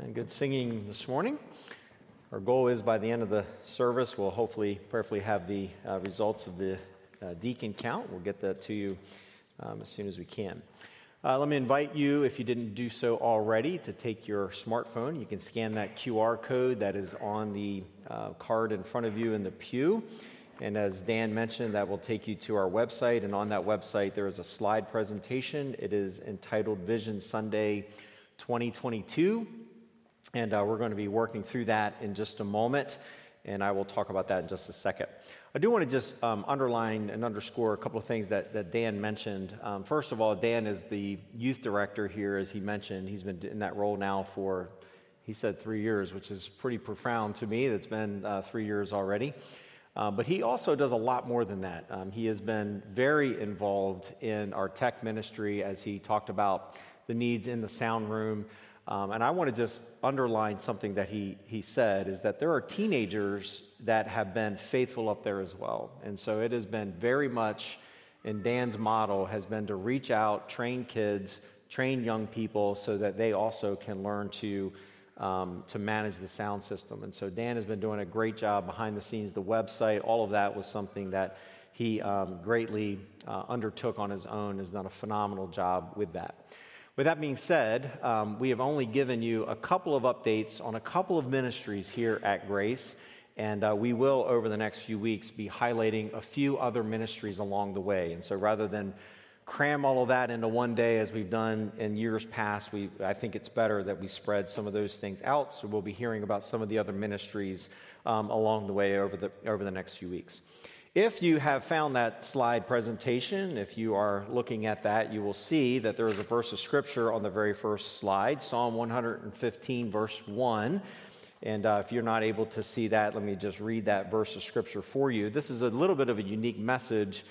and good singing this morning. Our goal is by the end of the service, we'll hopefully, prayerfully have the uh, results of the uh, deacon count. We'll get that to you um, as soon as we can. Uh, let me invite you, if you didn't do so already, to take your smartphone. You can scan that QR code that is on the uh, card in front of you in the pew. And as Dan mentioned, that will take you to our website. And on that website, there is a slide presentation. It is entitled Vision Sunday 2022. And uh, we're going to be working through that in just a moment. And I will talk about that in just a second. I do want to just um, underline and underscore a couple of things that, that Dan mentioned. Um, first of all, Dan is the youth director here, as he mentioned. He's been in that role now for, he said, three years, which is pretty profound to me. It's been uh, three years already. Uh, but he also does a lot more than that. Um, he has been very involved in our tech ministry as he talked about the needs in the sound room. Um, and I want to just underline something that he, he said is that there are teenagers that have been faithful up there as well. And so it has been very much, in Dan's model, has been to reach out, train kids, train young people so that they also can learn to um, to manage the sound system. And so Dan has been doing a great job behind the scenes. The website, all of that was something that he um, greatly uh, undertook on his own, has done a phenomenal job with that. With that being said, um, we have only given you a couple of updates on a couple of ministries here at Grace, and uh, we will, over the next few weeks, be highlighting a few other ministries along the way. And so rather than cram all of that into one day as we've done in years past. We, I think it's better that we spread some of those things out. So we'll be hearing about some of the other ministries um, along the way over the, over the next few weeks. If you have found that slide presentation, if you are looking at that, you will see that there is a verse of scripture on the very first slide, Psalm 115, verse 1. And uh, if you're not able to see that, let me just read that verse of scripture for you. This is a little bit of a unique message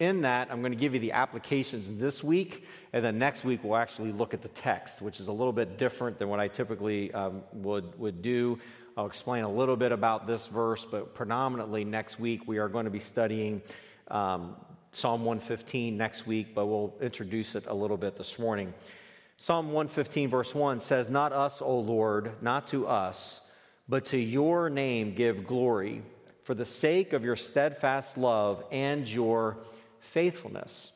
in that, I'm going to give you the applications this week, and then next week we'll actually look at the text, which is a little bit different than what I typically um, would, would do. I'll explain a little bit about this verse, but predominantly next week we are going to be studying um, Psalm 115 next week, but we'll introduce it a little bit this morning. Psalm 115, verse 1 says, Not us, O Lord, not to us, but to your name give glory, for the sake of your steadfast love and your faithfulness.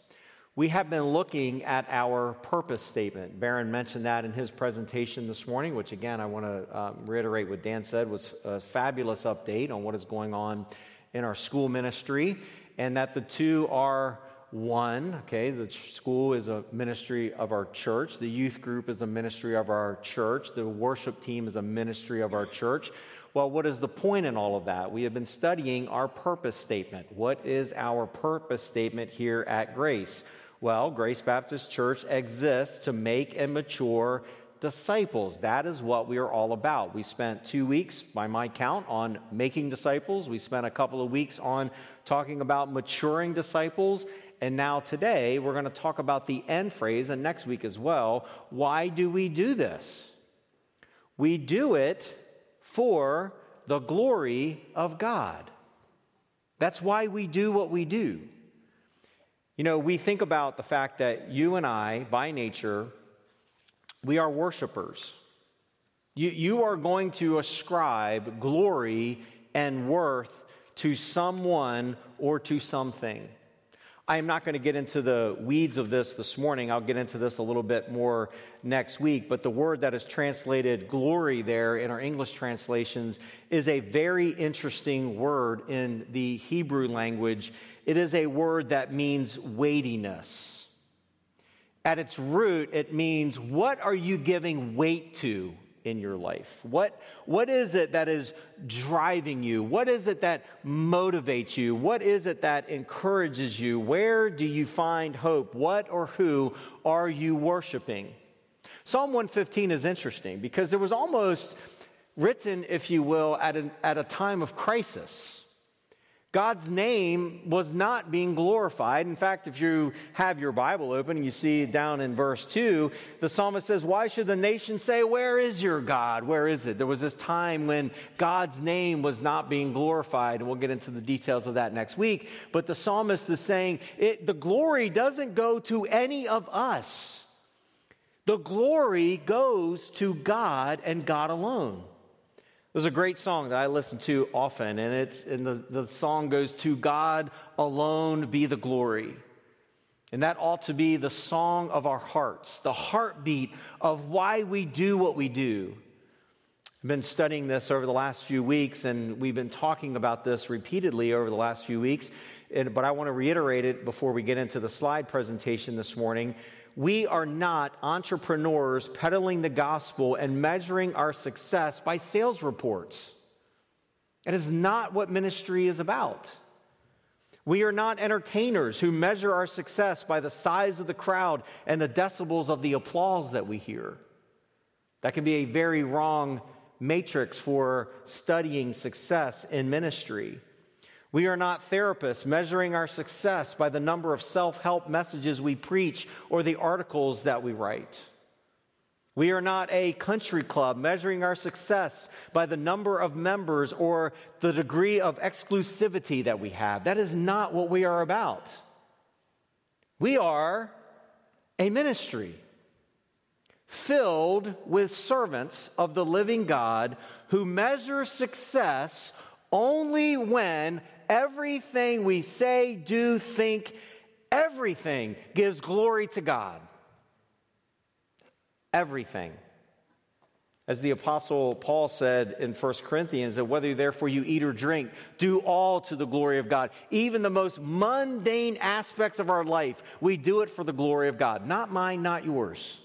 We have been looking at our purpose statement. Baron mentioned that in his presentation this morning, which again, I want to um, reiterate what Dan said was a fabulous update on what is going on in our school ministry, and that the two are one. Okay, the school is a ministry of our church, the youth group is a ministry of our church, the worship team is a ministry of our church. Well, what is the point in all of that? We have been studying our purpose statement. What is our purpose statement here at Grace? Well, Grace Baptist Church exists to make and mature disciples. That is what we are all about. We spent two weeks, by my count, on making disciples. We spent a couple of weeks on talking about maturing disciples. And now today, we're going to talk about the end phrase, and next week as well. Why do we do this? We do it for the glory of God. That's why we do what we do. You know, we think about the fact that you and I, by nature, we are worshipers. You, you are going to ascribe glory and worth to someone or to something. I am not going to get into the weeds of this this morning. I'll get into this a little bit more next week. But the word that is translated glory there in our English translations is a very interesting word in the Hebrew language. It is a word that means weightiness. At its root, it means what are you giving weight to in your life? What, what is it that is driving you? What is it that motivates you? What is it that encourages you? Where do you find hope? What or who are you worshiping? Psalm 115 is interesting because it was almost written, if you will, at, an, at a time of crisis. God's name was not being glorified. In fact, if you have your Bible open and you see down in verse 2, the psalmist says, Why should the nation say, Where is your God? Where is it? There was this time when God's name was not being glorified, and we'll get into the details of that next week. But the psalmist is saying, The glory doesn't go to any of us. The glory goes to God and God alone. There's a great song that I listen to often, and, it's, and the, the song goes, To God alone be the glory. And that ought to be the song of our hearts, the heartbeat of why we do what we do. I've been studying this over the last few weeks, and we've been talking about this repeatedly over the last few weeks. but I want to reiterate it before we get into the slide presentation this morning. We are not entrepreneurs peddling the gospel and measuring our success by sales reports. It is not what ministry is about. We are not entertainers who measure our success by the size of the crowd and the decibels of the applause that we hear. That can be a very wrong matrix for studying success in ministry. We are not therapists measuring our success by the number of self help messages we preach or the articles that we write. We are not a country club measuring our success by the number of members or the degree of exclusivity that we have. That is not what we are about. We are a ministry filled with servants of the living God who measure success only when everything we say, do, think, everything gives glory to God everything. As the Apostle Paul said in 1 Corinthians, that whether therefore you eat or drink, do all to the glory of God. Even the most mundane aspects of our life, we do it for the glory of God. Not mine, not yours.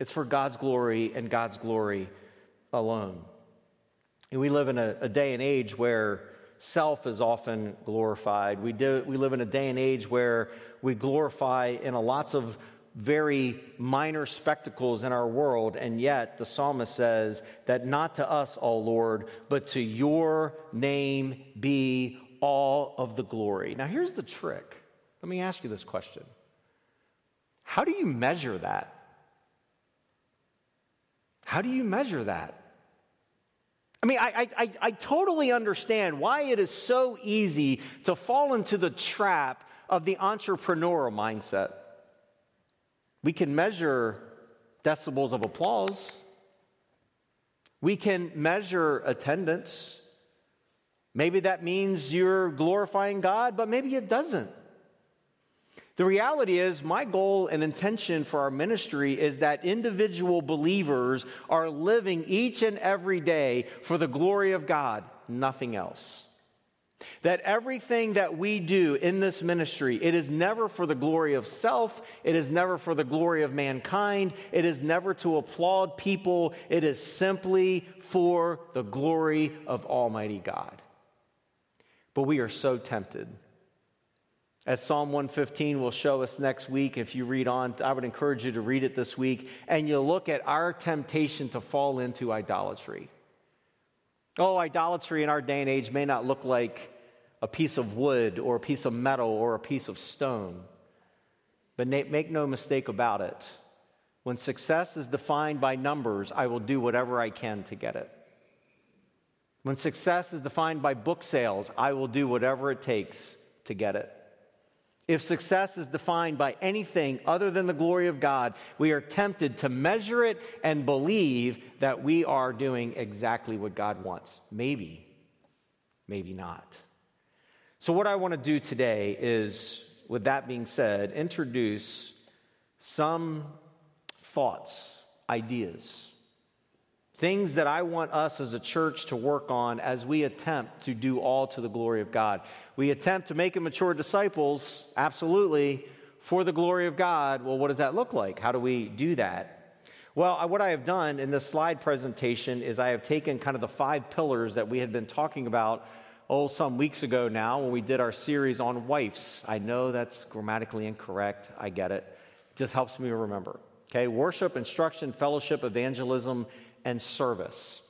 It's for God's glory and God's glory alone. And we live in a, a day and age where self is often glorified. We, do, we live in a day and age where we glorify in a lots of very minor spectacles in our world, and yet the psalmist says that not to us, O Lord, but to your name be all of the glory. Now, here's the trick. Let me ask you this question How do you measure that? How do you measure that? I mean, I, I, I, totally understand why it is so easy to fall into the trap of the entrepreneurial mindset. We can measure decibels of applause. We can measure attendance. Maybe that means you're glorifying God, but maybe it doesn't. The reality is, my goal and intention for our ministry is that individual believers are living each and every day for the glory of God, nothing else. That everything that we do in this ministry, it is never for the glory of self, it is never for the glory of mankind, it is never to applaud people, it is simply for the glory of Almighty God. But we are so tempted. As Psalm 115 will show us next week, if you read on, I would encourage you to read it this week, and you'll look at our temptation to fall into idolatry. Oh, idolatry in our day and age may not look like a piece of wood or a piece of metal or a piece of stone. But make no mistake about it. When success is defined by numbers, I will do whatever I can to get it. When success is defined by book sales, I will do whatever it takes to get it. If success is defined by anything other than the glory of God, we are tempted to measure it and believe that we are doing exactly what God wants. Maybe, maybe not. So, what I want to do today is, with that being said, introduce some thoughts, ideas, things that I want us as a church to work on as we attempt to do all to the glory of God. We attempt to make mature disciples, absolutely, for the glory of God. Well, what does that look like? How do we do that? Well, what I have done in this slide presentation is I have taken kind of the five pillars that we had been talking about, oh, some weeks ago now when we did our series on WIFES. I know that's grammatically incorrect. I get it. It just helps me remember. Okay, worship, instruction, fellowship, evangelism, and service.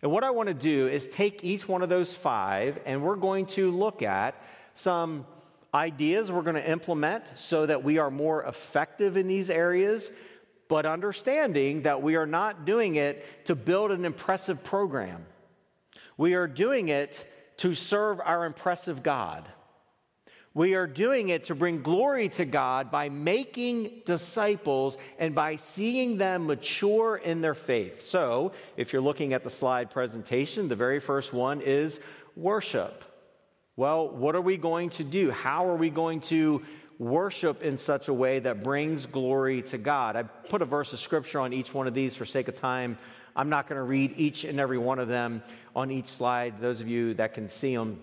And what I want to do is take each one of those five and we're going to look at some ideas we're going to implement so that we are more effective in these areas, but understanding that we are not doing it to build an impressive program. We are doing it to serve our impressive God. We are doing it to bring glory to God by making disciples and by seeing them mature in their faith. So, if you're looking at the slide presentation, the very first one is worship. Well, what are we going to do? How are we going to worship in such a way that brings glory to God? I put a verse of scripture on each one of these for sake of time. I'm not going to read each and every one of them on each slide. Those of you that can see them,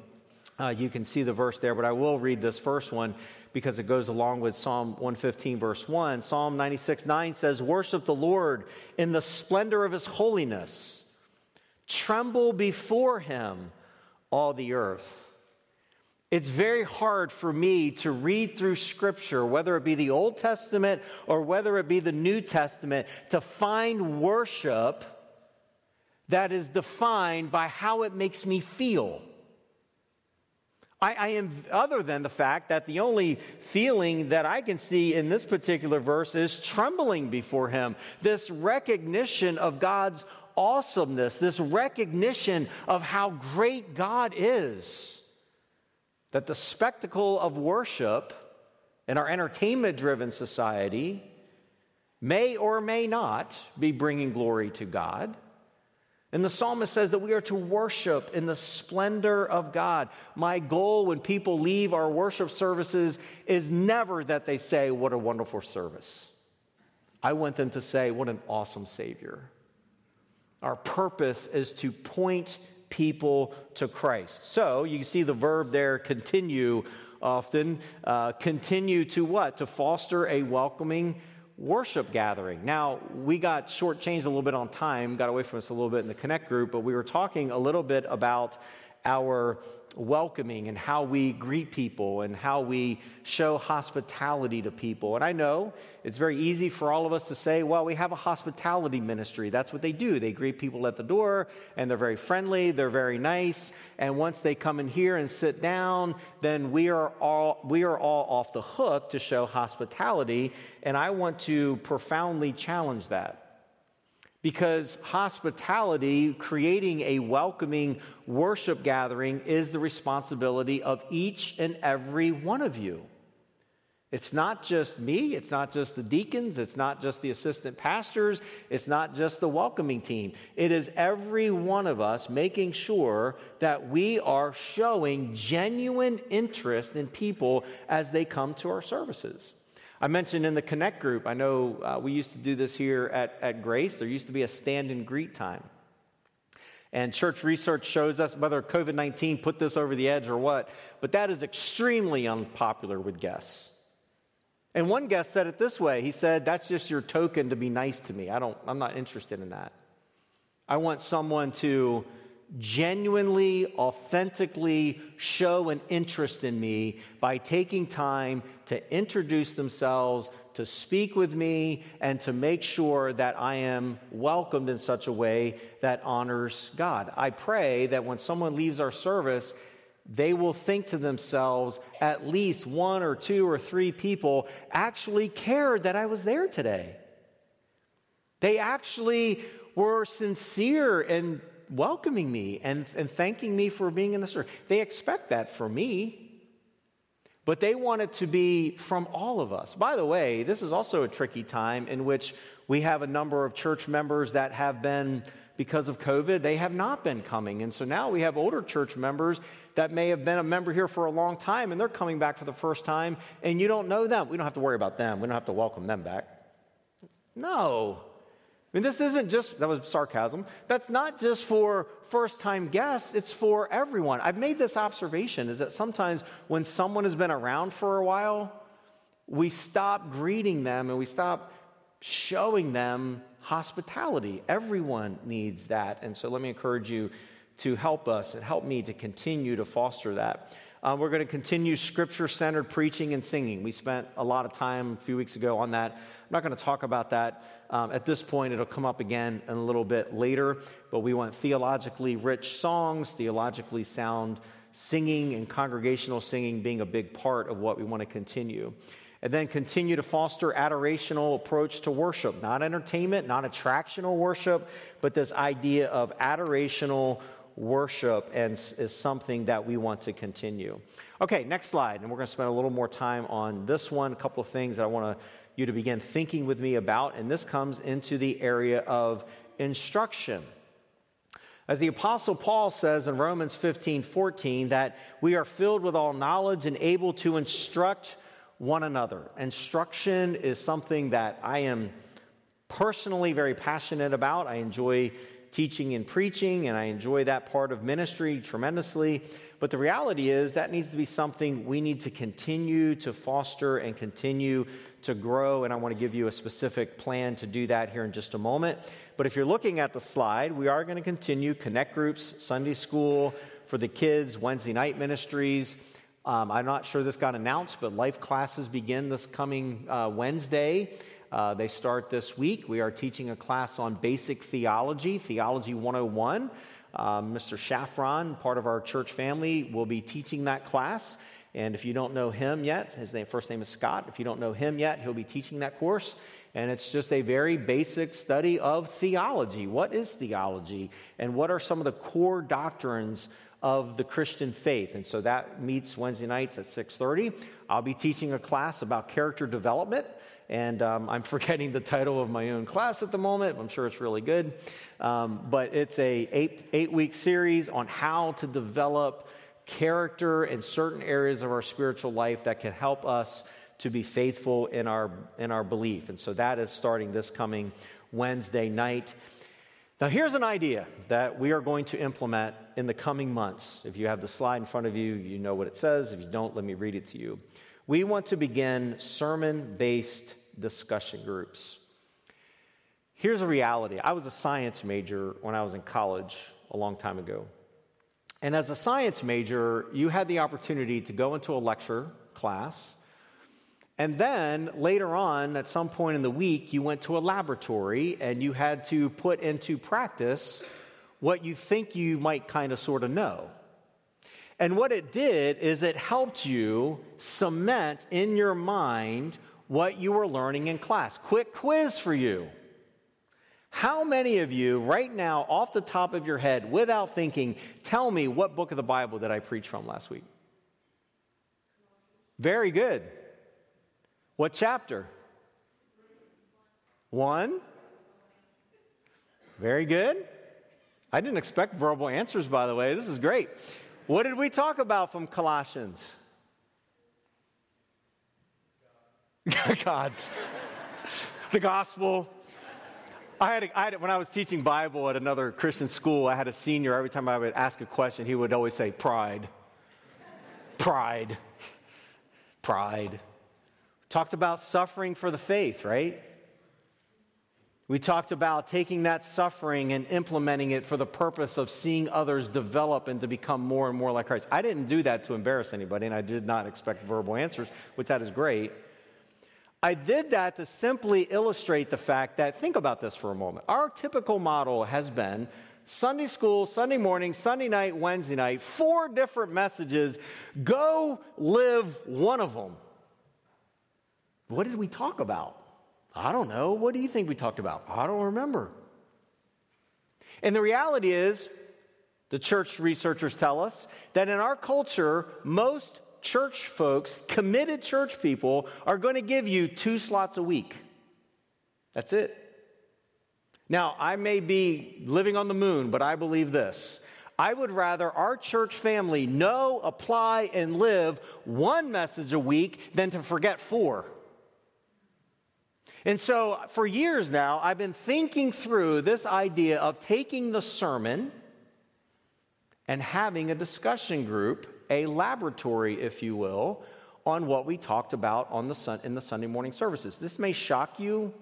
uh, you can see the verse there, but I will read this first one because it goes along with Psalm 115, verse 1. Psalm 96, 9 says, Worship the Lord in the splendor of his holiness, tremble before him, all the earth. It's very hard for me to read through Scripture, whether it be the Old Testament or whether it be the New Testament, to find worship that is defined by how it makes me feel. I, I, am, other than the fact that the only feeling that I can see in this particular verse is trembling before Him. This recognition of God's awesomeness, this recognition of how great God is. That the spectacle of worship in our entertainment driven society may or may not be bringing glory to God. And the psalmist says that we are to worship in the splendor of God. My goal when people leave our worship services is never that they say, What a wonderful service. I want them to say, What an awesome Savior. Our purpose is to point people to Christ. So you see the verb there, continue often. Uh, continue to what? To foster a welcoming worship gathering. Now, we got shortchanged a little bit on time, got away from us a little bit in the Connect group, but we were talking a little bit about our welcoming and how we greet people and how we show hospitality to people. And I know it's very easy for all of us to say, well, we have a hospitality ministry. That's what they do. They greet people at the door and they're very friendly, they're very nice. And once they come in here and sit down, then we are all we are all off the hook to show hospitality, and I want to profoundly challenge that because hospitality, creating a welcoming worship gathering, is the responsibility of each and every one of you. It's not just me, it's not just the deacons, it's not just the assistant pastors, it's not just the welcoming team. It is every one of us making sure that we are showing genuine interest in people as they come to our services. I mentioned in the Connect group, I know uh, we used to do this here at, at Grace. There used to be a stand and greet time. And church research shows us whether COVID 19 put this over the edge or what, but that is extremely unpopular with guests. And one guest said it this way he said, That's just your token to be nice to me. I don't, I'm not interested in that. I want someone to genuinely, authentically show an interest in me by taking time to introduce themselves, to speak with me, and to make sure that I am welcomed in such a way that honors God. I pray that when someone leaves our service, they will think to themselves, at least one or two or three people actually cared that I was there today. They actually were sincere and welcoming me and, and thanking me for being in the church. They expect that from me, but they want it to be from all of us. By the way, this is also a tricky time in which we have a number of church members that have been, because of COVID, they have not been coming. And so now we have older church members that may have been a member here for a long time and they're coming back for the first time and you don't know them. We don't have to worry about them, we don't have to welcome them back. No. I mean, this isn't just, that was sarcasm. That's not just for first time guests, it's for everyone. I've made this observation is that sometimes when someone has been around for a while, we stop greeting them and we stop showing them hospitality. Everyone needs that. And so let me encourage you to help us and help me to continue to foster that. Um, we're going to continue scripture centered preaching and singing. We spent a lot of time a few weeks ago on that. I'm not going to talk about that um, at this point. It'll come up again in a little bit later. But we want theologically rich songs, theologically sound singing, and congregational singing being a big part of what we want to continue. And then continue to foster adorational approach to worship, not entertainment, not attractional worship, but this idea of adorational worship and is something that we want to continue. Okay, next slide. And we're going to spend a little more time on this one. A couple of things that I want to, you to begin thinking with me about. And this comes into the area of instruction. As the Apostle Paul says in Romans 15 14, that we are filled with all knowledge and able to instruct one another. Instruction is something that I am personally very passionate about. I enjoy teaching and preaching, and I enjoy that part of ministry tremendously. But the reality is that needs to be something we need to continue to foster and continue to grow. And I want to give you a specific plan to do that here in just a moment. But if you're looking at the slide, we are going to continue connect groups, Sunday school for the kids, Wednesday night ministries. Um, I'm not sure this got announced, but life classes begin this coming uh, Wednesday. Uh, they start this week. We are teaching a class on basic theology, Theology 101. Um, Mr. Shaffron, part of our church family, will be teaching that class. And if you don't know him yet, his name, first name is Scott. If you don't know him yet, he'll be teaching that course. And it's just a very basic study of theology. What is theology? And what are some of the core doctrines of the Christian faith? And so that meets Wednesday nights at 6:30. I'll be teaching a class about character development. And um, I'm forgetting the title of my own class at the moment. I'm sure it's really good. Um, but it's a eight, eight week series on how to develop character in certain areas of our spiritual life that can help us to be faithful in our, in our belief. And so that is starting this coming Wednesday night. Now, here's an idea that we are going to implement in the coming months. If you have the slide in front of you, you know what it says. If you don't, let me read it to you. We want to begin sermon based discussion groups. Here's a reality I was a science major when I was in college a long time ago. And as a science major, you had the opportunity to go into a lecture class. And then later on, at some point in the week, you went to a laboratory and you had to put into practice what you think you might kind of sort of know. And what it did is it helped you cement in your mind what you were learning in class. Quick quiz for you. How many of you, right now, off the top of your head, without thinking, tell me what book of the Bible did I preach from last week? Very good. What chapter? One. Very good. I didn't expect verbal answers, by the way. This is great. What did we talk about from Colossians? God. the gospel, I had, a, I had a, when I was teaching Bible at another Christian school, I had a senior. Every time I would ask a question, he would always say, "Pride, pride, pride." Talked about suffering for the faith, right? We talked about taking that suffering and implementing it for the purpose of seeing others develop and to become more and more like Christ. I didn't do that to embarrass anybody, and I did not expect verbal answers, which that is great. I did that to simply illustrate the fact that, think about this for a moment. Our typical model has been Sunday school, Sunday morning, Sunday night, Wednesday night, four different messages. Go live one of them. What did we talk about? I don't know. What do you think we talked about? I don't remember. And the reality is, the church researchers tell us that in our culture, most church folks, committed church people, are going to give you two slots a week. That's it. Now, I may be living on the moon, but I believe this. I would rather our church family know, apply, and live one message a week than to forget four. And so, for years now, I've been thinking through this idea of taking the sermon and having a discussion group a laboratory, if you will, on what we talked about on the sun, in the Sunday morning services. This may shock you.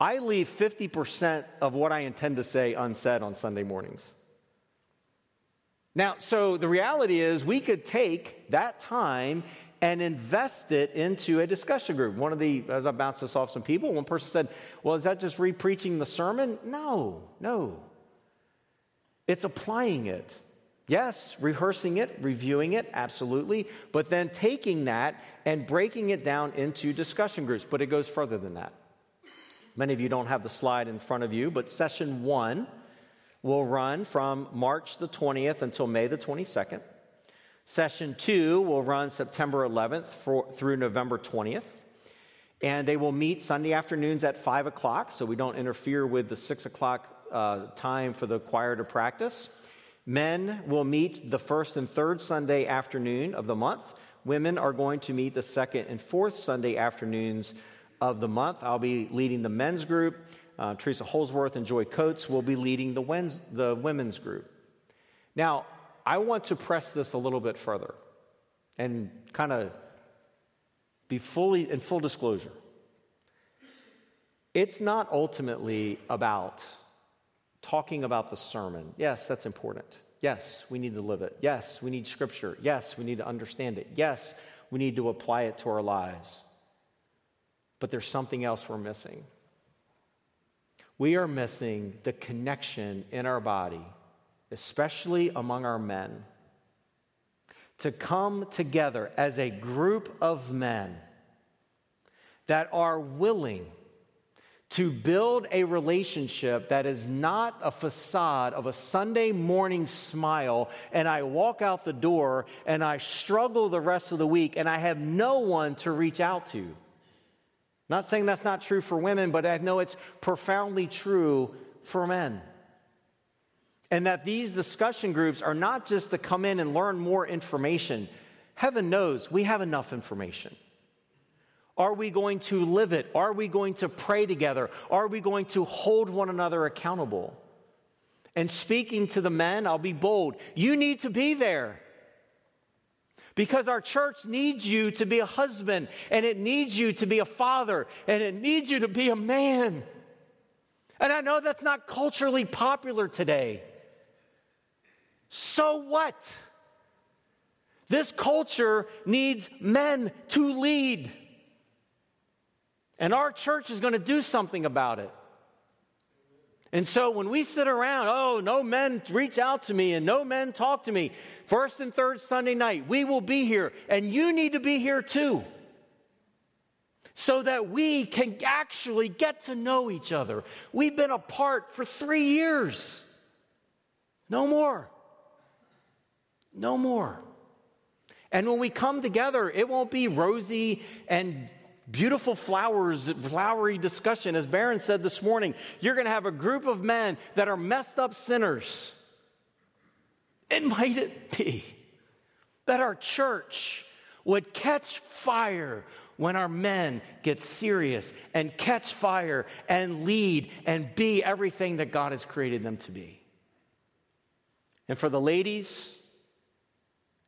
I leave 50% of what I intend to say unsaid on Sunday mornings. Now, so the reality is, we could take that time and invest it into a discussion group. One of the, as I bounced this off some people, one person said, Well, is that just re preaching the sermon? No, no. It's applying it. Yes, rehearsing it, reviewing it, absolutely, but then taking that and breaking it down into discussion groups. But it goes further than that. Many of you don't have the slide in front of you, but session one will run from March the 20th until May the 22nd. Session two will run September 11th for, through November 20th. And they will meet Sunday afternoons at 5 o'clock, so we don't interfere with the 6 o'clock uh, time for the choir to practice. Men will meet the first and third Sunday afternoon of the month. Women are going to meet the second and fourth Sunday afternoons of the month. I'll be leading the men's group. Uh, Teresa Holsworth and Joy Coates will be leading the, wens- the women's group. Now, I want to press this a little bit further and kind of be fully in full disclosure. It's not ultimately about talking about the sermon. Yes, that's important. Yes, we need to live it. Yes, we need scripture. Yes, we need to understand it. Yes, we need to apply it to our lives. But there's something else we're missing. We are missing the connection in our body, especially among our men, to come together as a group of men that are willing to build a relationship that is not a facade of a Sunday morning smile, and I walk out the door and I struggle the rest of the week and I have no one to reach out to. Not saying that's not true for women, but I know it's profoundly true for men. And that these discussion groups are not just to come in and learn more information. Heaven knows we have enough information. Are we going to live it? Are we going to pray together? Are we going to hold one another accountable? And speaking to the men, I'll be bold. You need to be there. Because our church needs you to be a husband, and it needs you to be a father, and it needs you to be a man. And I know that's not culturally popular today. So what? This culture needs men to lead. And our church is going to do something about it. And so when we sit around, oh, no men reach out to me and no men talk to me, first and third Sunday night, we will be here. And you need to be here too. So that we can actually get to know each other. We've been apart for three years. No more. No more. And when we come together, it won't be rosy and beautiful flowers, flowery discussion. As Barron said this morning, you're going to have a group of men that are messed up sinners. And might it be that our church would catch fire when our men get serious and catch fire and lead and be everything that God has created them to be. And for the ladies,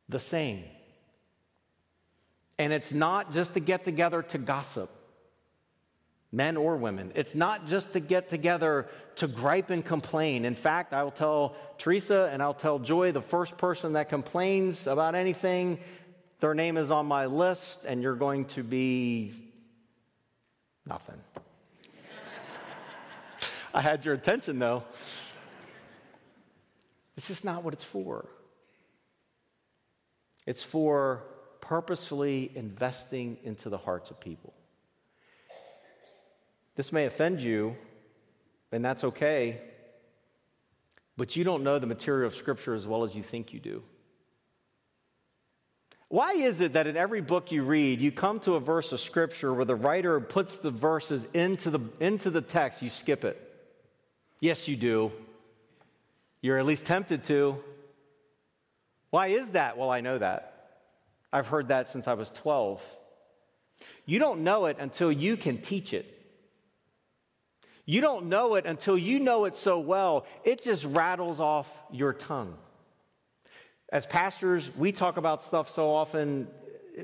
the same. And it's not just to get together to gossip, men or women. It's not just to get together to gripe and complain. In fact, I will tell Teresa and I'll tell Joy, the first person that complains about anything, their name is on my list, and you're going to be nothing. I had your attention though. It's just not what it's for. It's for purposefully investing into the hearts of people. This may offend you, and that's okay, but you don't know the material of Scripture as well as you think you do. Why is it that in every book you read, you come to a verse of Scripture where the writer puts the verses into the, into the text, you skip it? Yes, you do. You're at least tempted to. Why is that? Well, I know that. I've heard that since I was 12. You don't know it until you can teach it. You don't know it until you know it so well, it just rattles off your tongue. As pastors, we talk about stuff so often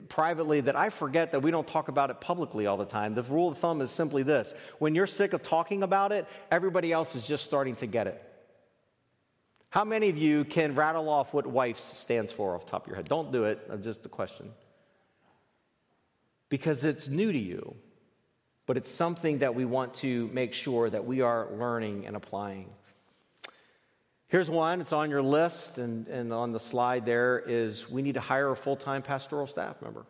privately that I forget that we don't talk about it publicly all the time. The rule of thumb is simply this when you're sick of talking about it, everybody else is just starting to get it. How many of you can rattle off what WIFES stands for off the top of your head? Don't do it, just a question. Because it's new to you, but it's something that we want to make sure that we are learning and applying. Here's one, it's on your list, and, and on the slide there is we need to hire a full time pastoral staff member.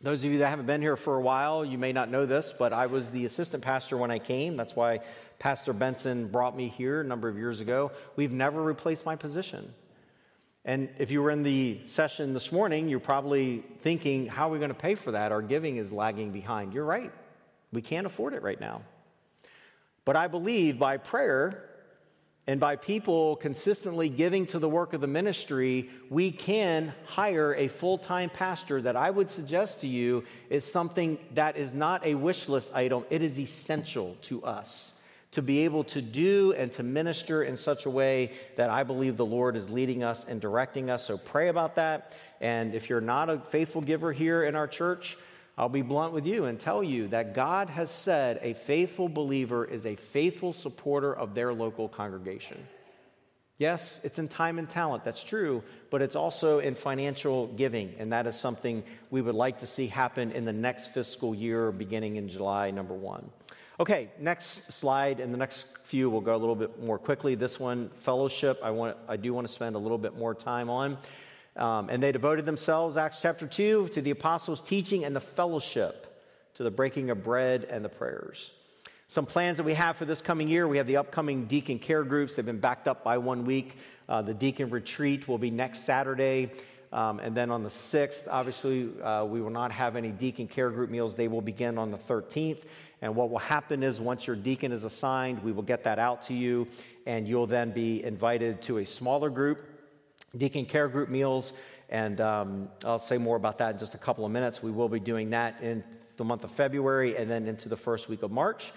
Those of you that haven't been here for a while, you may not know this, but I was the assistant pastor when I came. That's why Pastor Benson brought me here a number of years ago. We've never replaced my position. And if you were in the session this morning, you're probably thinking, how are we going to pay for that? Our giving is lagging behind. You're right. We can't afford it right now. But I believe by prayer and by people consistently giving to the work of the ministry, we can hire a full time pastor that I would suggest to you is something that is not a wish list item, it is essential to us to be able to do and to minister in such a way that I believe the Lord is leading us and directing us. So pray about that. And if you're not a faithful giver here in our church, I'll be blunt with you and tell you that God has said a faithful believer is a faithful supporter of their local congregation. Yes, it's in time and talent, that's true, but it's also in financial giving, and that is something we would like to see happen in the next fiscal year beginning in July, number one. Okay, next slide, and the next few will go a little bit more quickly. This one, fellowship, I, want, I do want to spend a little bit more time on. Um, and they devoted themselves, Acts chapter 2, to the apostles' teaching and the fellowship, to the breaking of bread and the prayers. Some plans that we have for this coming year we have the upcoming deacon care groups. They've been backed up by one week. Uh, the deacon retreat will be next Saturday. Um, and then on the 6th, obviously, uh, we will not have any deacon care group meals. They will begin on the 13th. And what will happen is once your deacon is assigned, we will get that out to you, and you'll then be invited to a smaller group, deacon care group meals. And um, I'll say more about that in just a couple of minutes. We will be doing that in the month of February and then into the first week of March.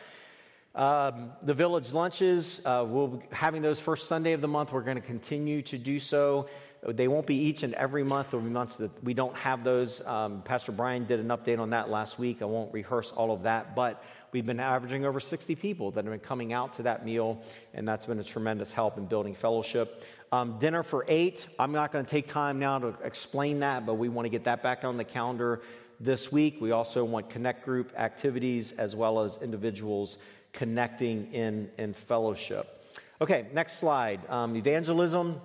Um, the village lunches, uh, we'll be having those first Sunday of the month. We're going to continue to do so. They won't be each and every month. There'll be months that we don't have those. Um, Pastor Brian did an update on that last week. I won't rehearse all of that, but we've been averaging over 60 people that have been coming out to that meal, and that's been a tremendous help in building fellowship. Um, dinner for eight. I'm not going to take time now to explain that, but we want to get that back on the calendar this week. We also want connect group activities as well as individuals connecting in, in fellowship. Okay, next slide. Um, evangelism.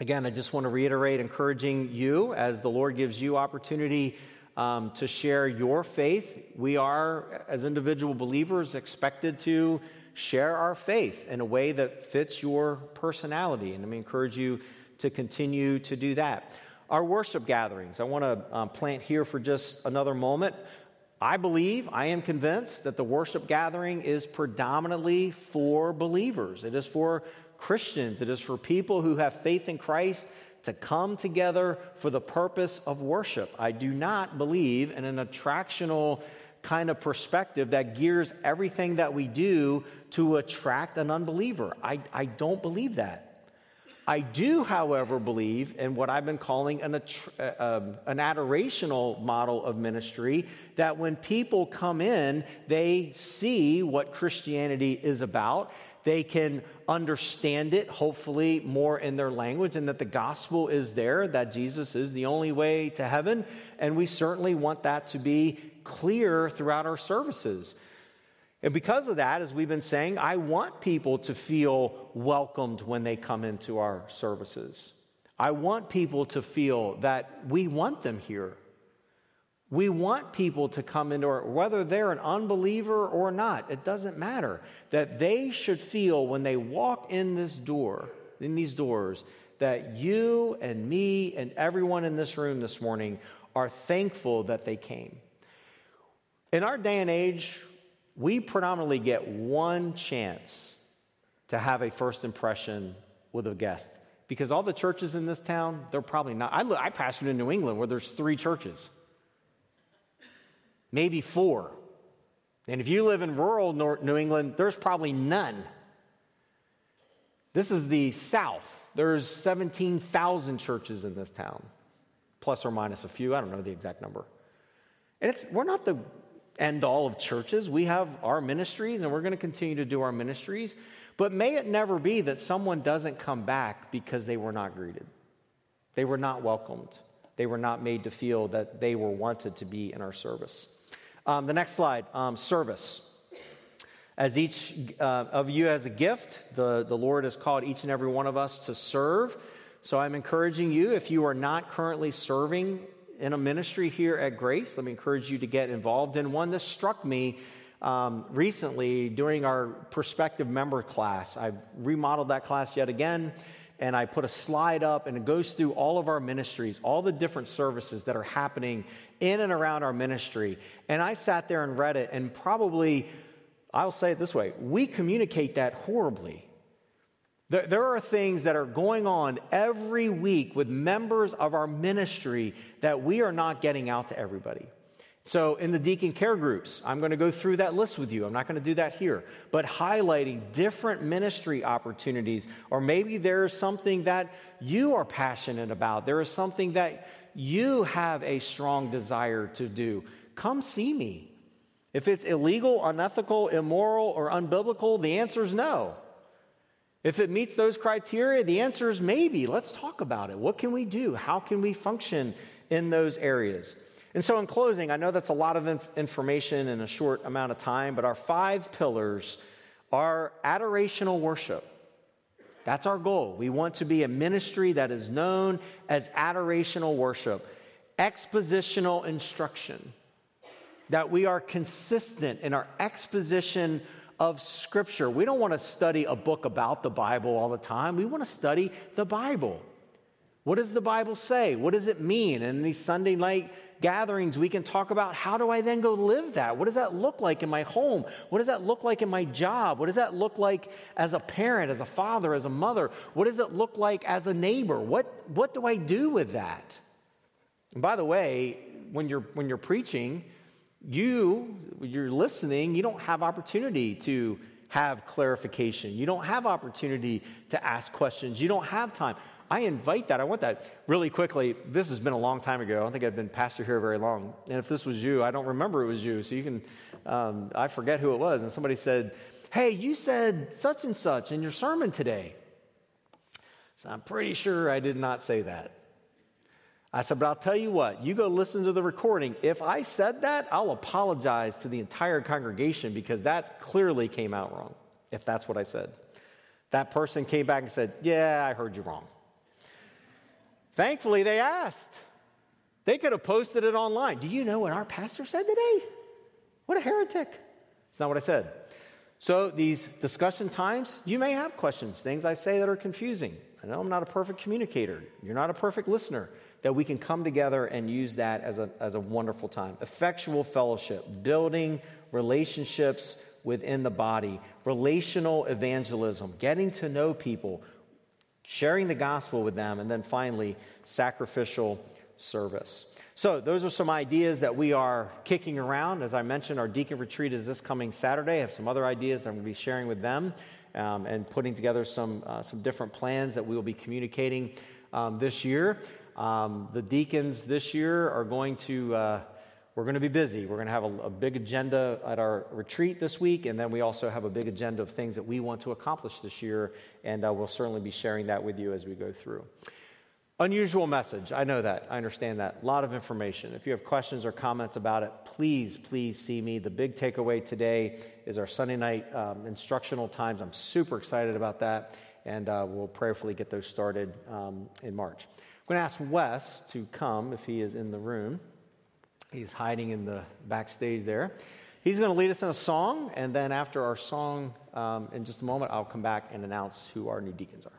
Again, I just want to reiterate encouraging you as the Lord gives you opportunity um, to share your faith. We are, as individual believers, expected to share our faith in a way that fits your personality. And me encourage you to continue to do that. Our worship gatherings, I want to um, plant here for just another moment. I believe, I am convinced that the worship gathering is predominantly for believers. It is for Christians, it is for people who have faith in Christ to come together for the purpose of worship. I do not believe in an attractional kind of perspective that gears everything that we do to attract an unbeliever. I, I don't believe that. I do, however, believe in what I've been calling an, uh, um, an adorational model of ministry that when people come in, they see what Christianity is about they can understand it, hopefully, more in their language, and that the gospel is there, that Jesus is the only way to heaven. And we certainly want that to be clear throughout our services. And because of that, as we've been saying, I want people to feel welcomed when they come into our services. I want people to feel that we want them here. We want people to come into our, whether they're an unbeliever or not, it doesn't matter. That they should feel when they walk in this door, in these doors, that you and me and everyone in this room this morning are thankful that they came. In our day and age, we predominantly get one chance to have a first impression with a guest because all the churches in this town, they're probably not. I, I pastored in New England where there's three churches maybe four. And if you live in rural New England, there's probably none. This is the South. There's 17,000 churches in this town, plus or minus a few. I don't know the exact number. And it's, we're not the end all of churches. We have our ministries, and we're going to continue to do our ministries. But may it never be that someone doesn't come back because they were not greeted, they were not welcomed, they were not made to feel that they were wanted to be in our service. Um, the next slide um, service. As each uh, of you has a gift, the, the Lord has called each and every one of us to serve. So I'm encouraging you, if you are not currently serving in a ministry here at Grace. Let me encourage you to get involved in one. This struck me um, recently during our prospective member class. I've remodeled that class yet again, and I put a slide up, and it goes through all of our ministries, all the different services that are happening in and around our ministry. And I sat there and read it, and probably, I'll say it this way we communicate that horribly. There, there are things that are going on every week with members of our ministry that we are not getting out to everybody. So, in the deacon care groups, I'm going to go through that list with you. I'm not going to do that here, but highlighting different ministry opportunities, or maybe there is something that you are passionate about. There is something that you have a strong desire to do. Come see me. If it's illegal, unethical, immoral, or unbiblical, the answer is no. If it meets those criteria, the answer is maybe. Let's talk about it. What can we do? How can we function in those areas? And so, in closing, I know that's a lot of inf- information in a short amount of time, but our five pillars are adorational worship. That's our goal. We want to be a ministry that is known as adorational worship, expositional instruction, that we are consistent in our exposition of Scripture. We don't want to study a book about the Bible all the time, we want to study the Bible. What does the Bible say? What does it mean? And in these Sunday night gatherings, we can talk about how do I then go live that? What does that look like in my home? What does that look like in my job? What does that look like as a parent, as a father, as a mother? What does it look like as a neighbor? What, what do I do with that? And by the way, when you're, when you're preaching, you, you're listening, you don't have opportunity to have clarification. You don't have opportunity to ask questions. You don't have time. I invite that. I want that really quickly. This has been a long time ago. I don't think I've been pastor here very long. And if this was you, I don't remember it was you. So you can, um, I forget who it was. And somebody said, Hey, you said such and such in your sermon today. So I'm pretty sure I did not say that. I said, but I'll tell you what, you go listen to the recording. If I said that, I'll apologize to the entire congregation because that clearly came out wrong, if that's what I said. That person came back and said, Yeah, I heard you wrong. Thankfully, they asked. They could have posted it online. Do you know what our pastor said today? What a heretic. It's not what I said. So, these discussion times, you may have questions, things I say that are confusing. I know I'm not a perfect communicator. You're not a perfect listener. That we can come together and use that as a, as a wonderful time. Effectual fellowship, building relationships within the body, relational evangelism, getting to know people, sharing the gospel with them, and then finally, sacrificial service. So, those are some ideas that we are kicking around. As I mentioned, our deacon retreat is this coming Saturday. I have some other ideas I'm going to be sharing with them um, and putting together some, uh, some different plans that we will be communicating um, this year. Um, the deacons this year are going to. Uh, we're going to be busy. We're going to have a, a, big agenda at our retreat this week, and then we also have a big agenda of things that we want to accomplish this year, and uh, we'll certainly be sharing that with you as we go through. Unusual message. I know that. I understand that. A lot of information. If you have questions or comments about it, please, please see me. The big takeaway today is our Sunday night um, instructional times. I'm super excited about that, and uh, we'll prayerfully get those started um, in March. Going to ask Wes to come if he is in the room. He's hiding in the backstage there. He's going to lead us in a song, and then after our song, um, in just a moment, I'll come back and announce who our new deacons are.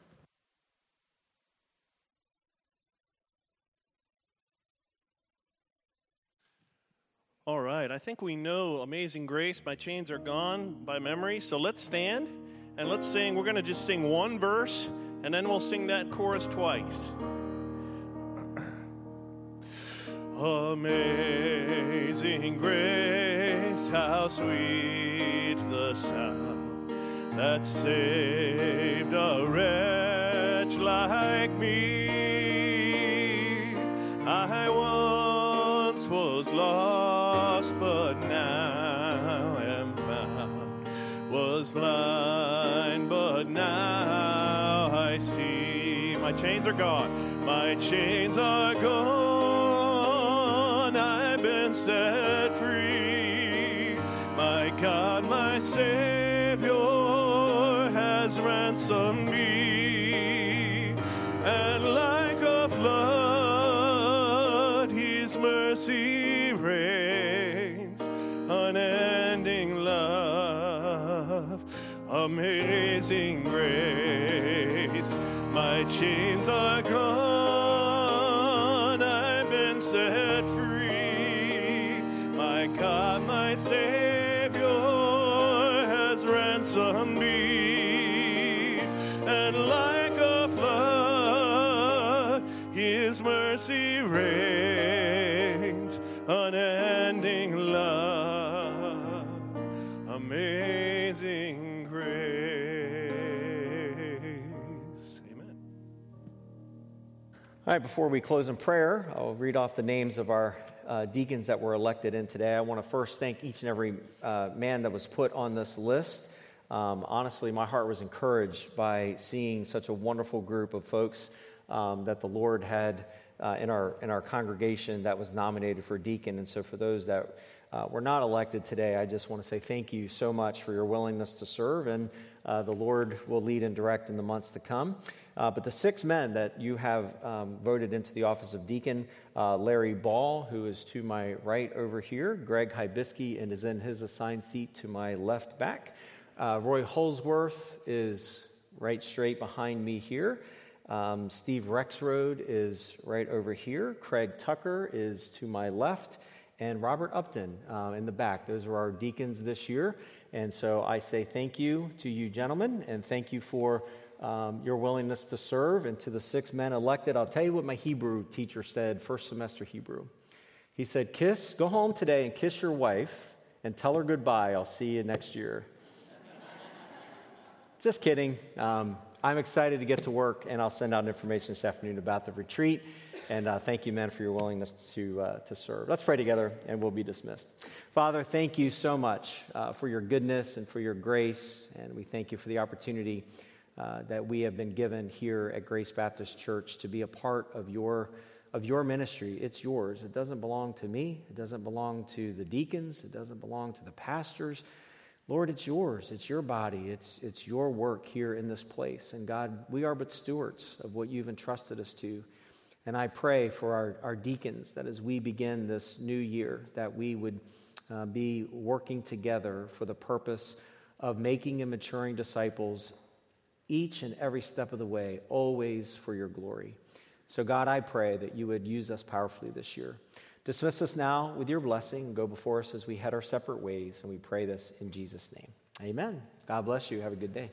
All right, I think we know Amazing Grace, My Chains Are Gone by memory. So let's stand and let's sing. We're going to just sing one verse, and then we'll sing that chorus twice. Amazing grace, how sweet the sound that saved a wretch like me. I once was lost, but now am found. Was blind, but now I see. My chains are gone. My chains are gone set free. My God, my Savior has ransomed me, and like a flood, His mercy reigns, unending love, amazing grace. My chains are gone, I've been set free. Savior has ransomed me, and like a flood, His mercy reigns, unending love, amazing grace. Amen. All right, before we close in prayer, I'll read off the names of our uh, deacons that were elected in today. I want to first thank each and every uh, man that was put on this list. Um, honestly, my heart was encouraged by seeing such a wonderful group of folks um, that the Lord had uh, in, our, in our congregation that was nominated for deacon. And so, for those that uh, were not elected today, I just want to say thank you so much for your willingness to serve, and uh, the Lord will lead and direct in the months to come. Uh, but the six men that you have um, voted into the office of deacon uh, Larry Ball, who is to my right over here, Greg Hibisky, and is in his assigned seat to my left back. Uh, Roy Holsworth is right straight behind me here. Um, Steve Rexroad is right over here. Craig Tucker is to my left. And Robert Upton uh, in the back. Those are our deacons this year. And so I say thank you to you, gentlemen, and thank you for um, your willingness to serve. And to the six men elected, I'll tell you what my Hebrew teacher said, first semester Hebrew. He said, Kiss, go home today and kiss your wife and tell her goodbye. I'll see you next year. Just kidding. Um, I'm excited to get to work, and I'll send out information this afternoon about the retreat. And uh, thank you, men, for your willingness to, uh, to serve. Let's pray together, and we'll be dismissed. Father, thank you so much uh, for your goodness and for your grace, and we thank you for the opportunity uh, that we have been given here at Grace Baptist Church to be a part of your, of your ministry. It's yours. It doesn't belong to me, it doesn't belong to the deacons, it doesn't belong to the pastors. Lord, it's yours. It's your body. It's, it's your work here in this place. And God, we are but stewards of what you've entrusted us to. And I pray for our, our deacons that as we begin this new year, that we would uh, be working together for the purpose of making and maturing disciples each and every step of the way, always for your glory. So, God, I pray that you would use us powerfully this year. Dismiss us now with your blessing and go before us as we head our separate ways. And we pray this in Jesus' name. Amen. God bless you. Have a good day.